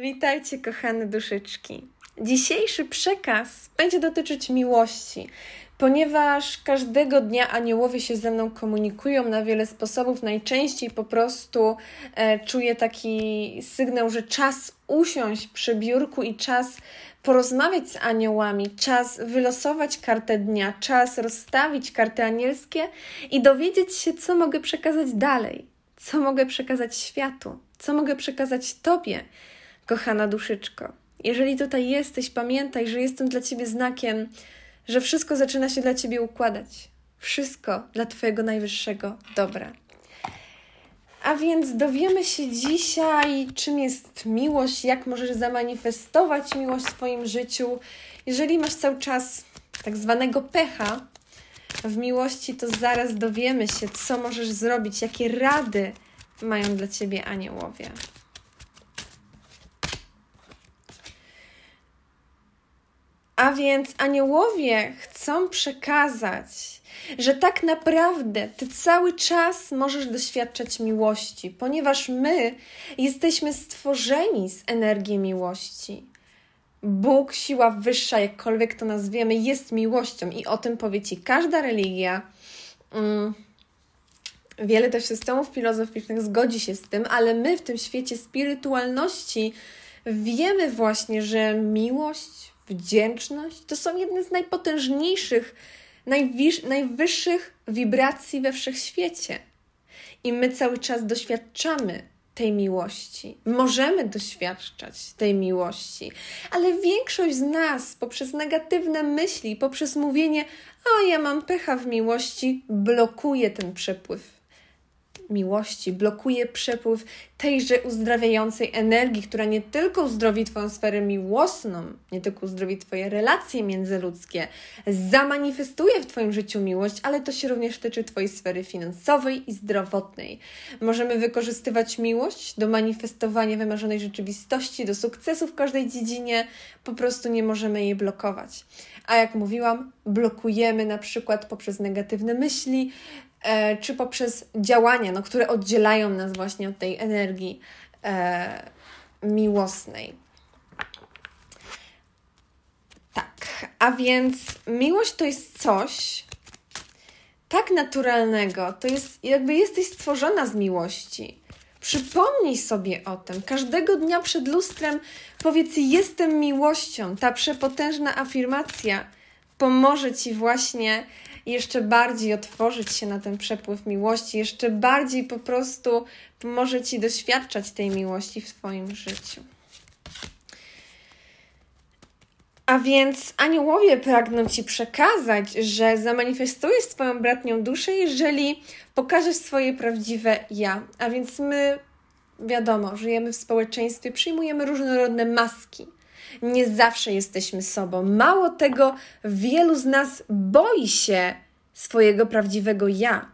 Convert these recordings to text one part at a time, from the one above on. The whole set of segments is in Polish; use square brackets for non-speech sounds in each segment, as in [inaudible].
Witajcie, kochane duszyczki. Dzisiejszy przekaz będzie dotyczyć miłości, ponieważ każdego dnia aniołowie się ze mną komunikują na wiele sposobów. Najczęściej po prostu e, czuję taki sygnał, że czas usiąść przy biurku i czas porozmawiać z aniołami, czas wylosować kartę dnia, czas rozstawić karty anielskie i dowiedzieć się, co mogę przekazać dalej, co mogę przekazać światu, co mogę przekazać Tobie kochana duszyczko. Jeżeli tutaj jesteś, pamiętaj, że jestem dla Ciebie znakiem, że wszystko zaczyna się dla Ciebie układać. Wszystko dla Twojego najwyższego dobra. A więc dowiemy się dzisiaj, czym jest miłość, jak możesz zamanifestować miłość w swoim życiu. Jeżeli masz cały czas tak zwanego pecha w miłości, to zaraz dowiemy się, co możesz zrobić, jakie rady mają dla ciebie aniołowie. A więc aniołowie chcą przekazać, że tak naprawdę ty cały czas możesz doświadczać miłości, ponieważ my jesteśmy stworzeni z energii miłości. Bóg, siła wyższa, jakkolwiek to nazwiemy, jest miłością i o tym powie ci każda religia. Mm. Wiele też systemów filozoficznych zgodzi się z tym, ale my w tym świecie spirytualności wiemy właśnie, że miłość, wdzięczność to są jedne z najpotężniejszych, najwyższych wibracji we wszechświecie. I my cały czas doświadczamy tej miłości. Możemy doświadczać tej miłości, ale większość z nas poprzez negatywne myśli, poprzez mówienie, a ja mam pecha w miłości, blokuje ten przepływ miłości, blokuje przepływ tejże uzdrawiającej energii, która nie tylko uzdrowi Twoją sferę miłosną, nie tylko uzdrowi Twoje relacje międzyludzkie, zamanifestuje w Twoim życiu miłość, ale to się również tyczy Twojej sfery finansowej i zdrowotnej. Możemy wykorzystywać miłość do manifestowania wymarzonej rzeczywistości, do sukcesu w każdej dziedzinie, po prostu nie możemy jej blokować. A jak mówiłam, blokujemy na przykład poprzez negatywne myśli, czy poprzez działania, no, które oddzielają nas właśnie od tej energii e, miłosnej. Tak, a więc miłość to jest coś tak naturalnego, to jest jakby jesteś stworzona z miłości. Przypomnij sobie o tym. Każdego dnia przed lustrem powiedz: Jestem miłością. Ta przepotężna afirmacja pomoże ci właśnie jeszcze bardziej otworzyć się na ten przepływ miłości, jeszcze bardziej po prostu pomoże Ci doświadczać tej miłości w Twoim życiu. A więc aniołowie pragną Ci przekazać, że zamanifestujesz swoją bratnią duszę, jeżeli pokażesz swoje prawdziwe ja. A więc my, wiadomo, żyjemy w społeczeństwie, przyjmujemy różnorodne maski nie zawsze jesteśmy sobą. Mało tego, wielu z nas boi się swojego prawdziwego ja.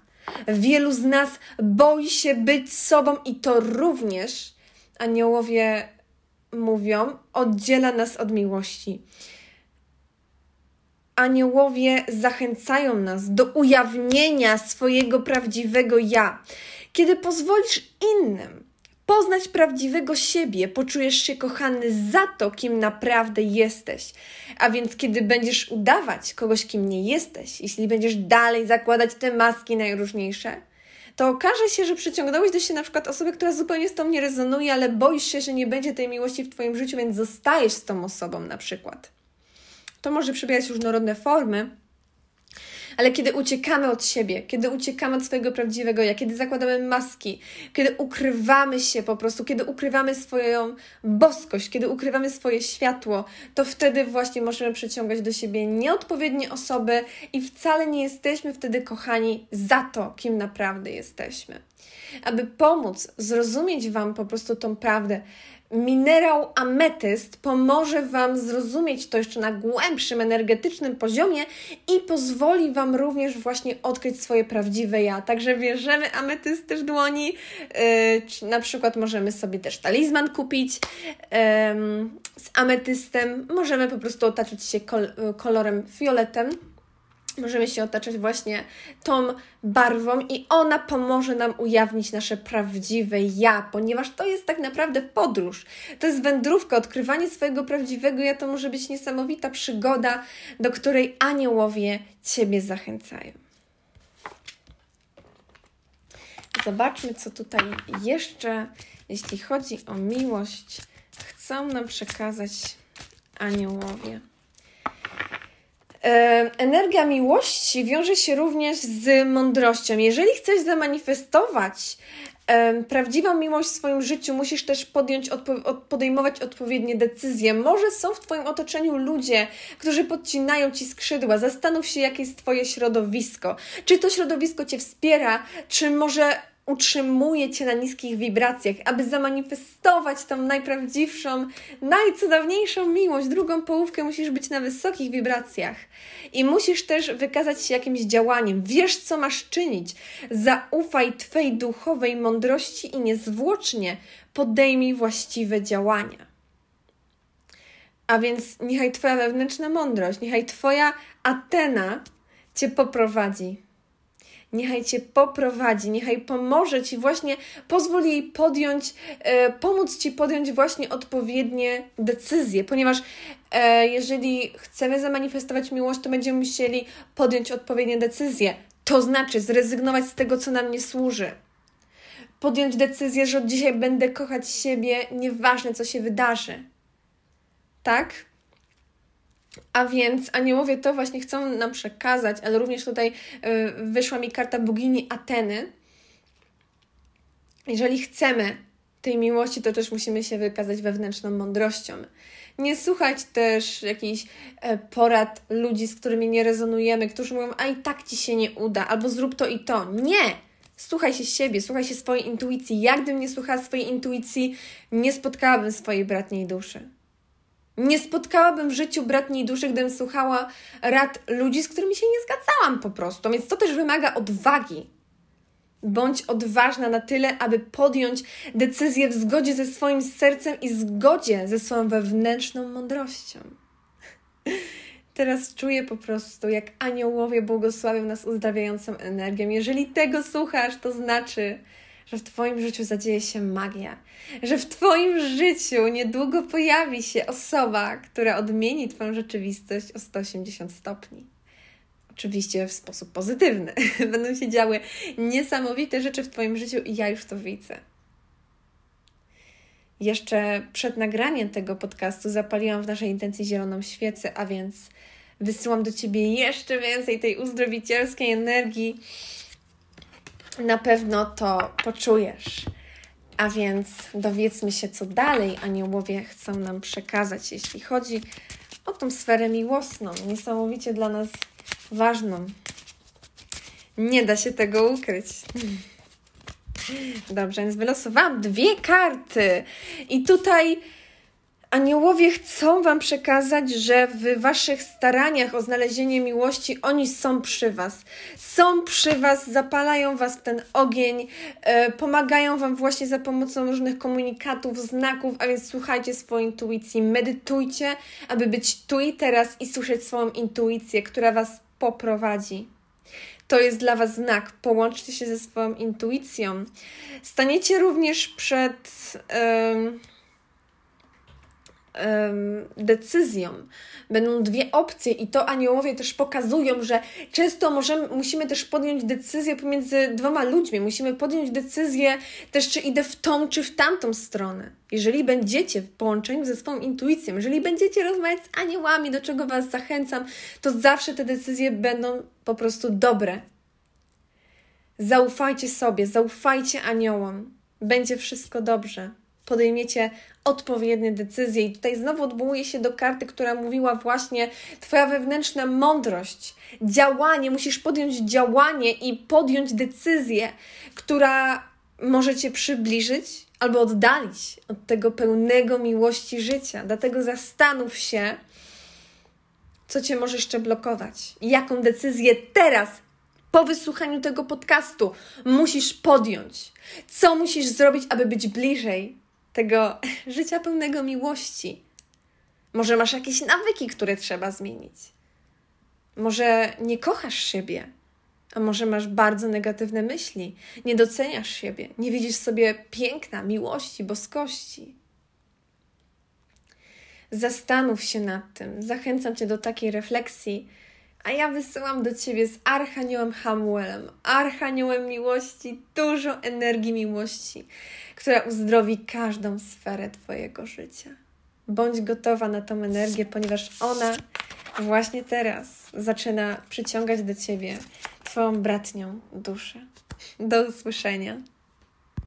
Wielu z nas boi się być sobą i to również aniołowie mówią, oddziela nas od miłości. Aniołowie zachęcają nas do ujawnienia swojego prawdziwego ja. Kiedy pozwolisz innym poznać prawdziwego siebie, poczujesz się kochany za to, kim naprawdę jesteś. A więc, kiedy będziesz udawać kogoś, kim nie jesteś, jeśli będziesz dalej zakładać te maski najróżniejsze, to okaże się, że przyciągnąłeś do siebie na przykład osobę, która zupełnie z tą nie rezonuje, ale boisz się, że nie będzie tej miłości w Twoim życiu, więc zostajesz z tą osobą na przykład. To może przybierać różnorodne formy, ale kiedy uciekamy od siebie, kiedy uciekamy od swojego prawdziwego ja, kiedy zakładamy maski, kiedy ukrywamy się po prostu, kiedy ukrywamy swoją boskość, kiedy ukrywamy swoje światło, to wtedy właśnie możemy przyciągać do siebie nieodpowiednie osoby i wcale nie jesteśmy wtedy kochani za to, kim naprawdę jesteśmy. Aby pomóc zrozumieć Wam po prostu tą prawdę, Minerał ametyst pomoże Wam zrozumieć to jeszcze na głębszym energetycznym poziomie i pozwoli Wam również właśnie odkryć swoje prawdziwe ja. Także bierzemy ametyst też dłoni, yy, na przykład możemy sobie też talizman kupić yy, z ametystem, możemy po prostu otaczyć się kol kolorem fioletem Możemy się otaczać właśnie tą barwą, i ona pomoże nam ujawnić nasze prawdziwe ja, ponieważ to jest tak naprawdę podróż. To jest wędrówka, odkrywanie swojego prawdziwego ja to może być niesamowita przygoda, do której aniołowie Ciebie zachęcają. Zobaczmy, co tutaj jeszcze, jeśli chodzi o miłość, chcą nam przekazać aniołowie. Energia miłości wiąże się również z mądrością. Jeżeli chcesz zamanifestować prawdziwą miłość w swoim życiu, musisz też podjąć, podejmować odpowiednie decyzje. Może są w Twoim otoczeniu ludzie, którzy podcinają Ci skrzydła. Zastanów się, jakie jest Twoje środowisko. Czy to środowisko Cię wspiera, czy może utrzymuje Cię na niskich wibracjach, aby zamanifestować tą najprawdziwszą, najcudowniejszą miłość. Drugą połówkę musisz być na wysokich wibracjach i musisz też wykazać się jakimś działaniem. Wiesz, co masz czynić. Zaufaj Twej duchowej mądrości i niezwłocznie podejmij właściwe działania. A więc niechaj Twoja wewnętrzna mądrość, niechaj Twoja Atena Cię poprowadzi niechaj Cię poprowadzi, niechaj pomoże Ci właśnie, pozwól jej podjąć, e, pomóc Ci podjąć właśnie odpowiednie decyzje, ponieważ e, jeżeli chcemy zamanifestować miłość, to będziemy musieli podjąć odpowiednie decyzje, to znaczy zrezygnować z tego, co nam nie służy. Podjąć decyzję, że od dzisiaj będę kochać siebie, nieważne co się wydarzy. Tak? A więc aniołowie to właśnie chcą nam przekazać, ale również tutaj y, wyszła mi karta bogini Ateny. Jeżeli chcemy tej miłości, to też musimy się wykazać wewnętrzną mądrością. Nie słuchać też jakichś e, porad ludzi, z którymi nie rezonujemy, którzy mówią, a i tak ci się nie uda, albo zrób to i to. Nie! Słuchaj się siebie, słuchaj się swojej intuicji. Jak gdybym nie słuchała swojej intuicji, nie spotkałabym swojej bratniej duszy. Nie spotkałabym w życiu bratniej duszy, gdybym słuchała rad ludzi, z którymi się nie zgadzałam po prostu. Więc to też wymaga odwagi. Bądź odważna na tyle, aby podjąć decyzję w zgodzie ze swoim sercem i zgodzie ze swoją wewnętrzną mądrością. [laughs] Teraz czuję po prostu, jak aniołowie błogosławią nas uzdrawiającą energią. Jeżeli tego słuchasz, to znaczy, że w Twoim życiu zadzieje się magia, że w Twoim życiu niedługo pojawi się osoba, która odmieni Twoją rzeczywistość o 180 stopni. Oczywiście w sposób pozytywny. [laughs] Będą się działy niesamowite rzeczy w Twoim życiu i ja już to widzę. Jeszcze przed nagraniem tego podcastu zapaliłam w naszej intencji zieloną świecę, a więc wysyłam do Ciebie jeszcze więcej tej uzdrowicielskiej energii na pewno to poczujesz. A więc dowiedzmy się, co dalej aniołowie chcą nam przekazać, jeśli chodzi o tą sferę miłosną, niesamowicie dla nas ważną. Nie da się tego ukryć. Dobrze, więc wylosowałam dwie karty. I tutaj Aniołowie chcą Wam przekazać, że w Waszych staraniach o znalezienie miłości oni są przy Was. Są przy Was, zapalają Was w ten ogień, e, pomagają Wam właśnie za pomocą różnych komunikatów, znaków, a więc słuchajcie swojej intuicji, medytujcie, aby być tu i teraz i słyszeć swoją intuicję, która Was poprowadzi. To jest dla Was znak. Połączcie się ze swoją intuicją. Staniecie również przed decyzją. Będą dwie opcje, i to aniołowie też pokazują, że często możemy, musimy też podjąć decyzję pomiędzy dwoma ludźmi. Musimy podjąć decyzję też, czy idę w tą, czy w tamtą stronę. Jeżeli będziecie w połączeniu ze swoją intuicją, jeżeli będziecie rozmawiać z aniołami, do czego Was zachęcam, to zawsze te decyzje będą po prostu dobre. Zaufajcie sobie, zaufajcie aniołom. Będzie wszystko dobrze podejmiecie odpowiednie decyzje. I tutaj znowu odwołuję się do karty, która mówiła właśnie Twoja wewnętrzna mądrość, działanie, musisz podjąć działanie i podjąć decyzję, która może Cię przybliżyć albo oddalić od tego pełnego miłości życia. Dlatego zastanów się, co Cię może jeszcze blokować. Jaką decyzję teraz, po wysłuchaniu tego podcastu, musisz podjąć. Co musisz zrobić, aby być bliżej tego [laughs] życia pełnego miłości. Może masz jakieś nawyki, które trzeba zmienić. Może nie kochasz siebie, a może masz bardzo negatywne myśli, nie doceniasz siebie, nie widzisz sobie piękna, miłości, boskości. Zastanów się nad tym. Zachęcam Cię do takiej refleksji. A ja wysyłam do Ciebie z Archaniołem Hamuelem, Archaniołem miłości, dużo energii miłości, która uzdrowi każdą sferę Twojego życia. Bądź gotowa na tą energię, ponieważ ona właśnie teraz zaczyna przyciągać do Ciebie Twoją bratnią duszę. Do usłyszenia.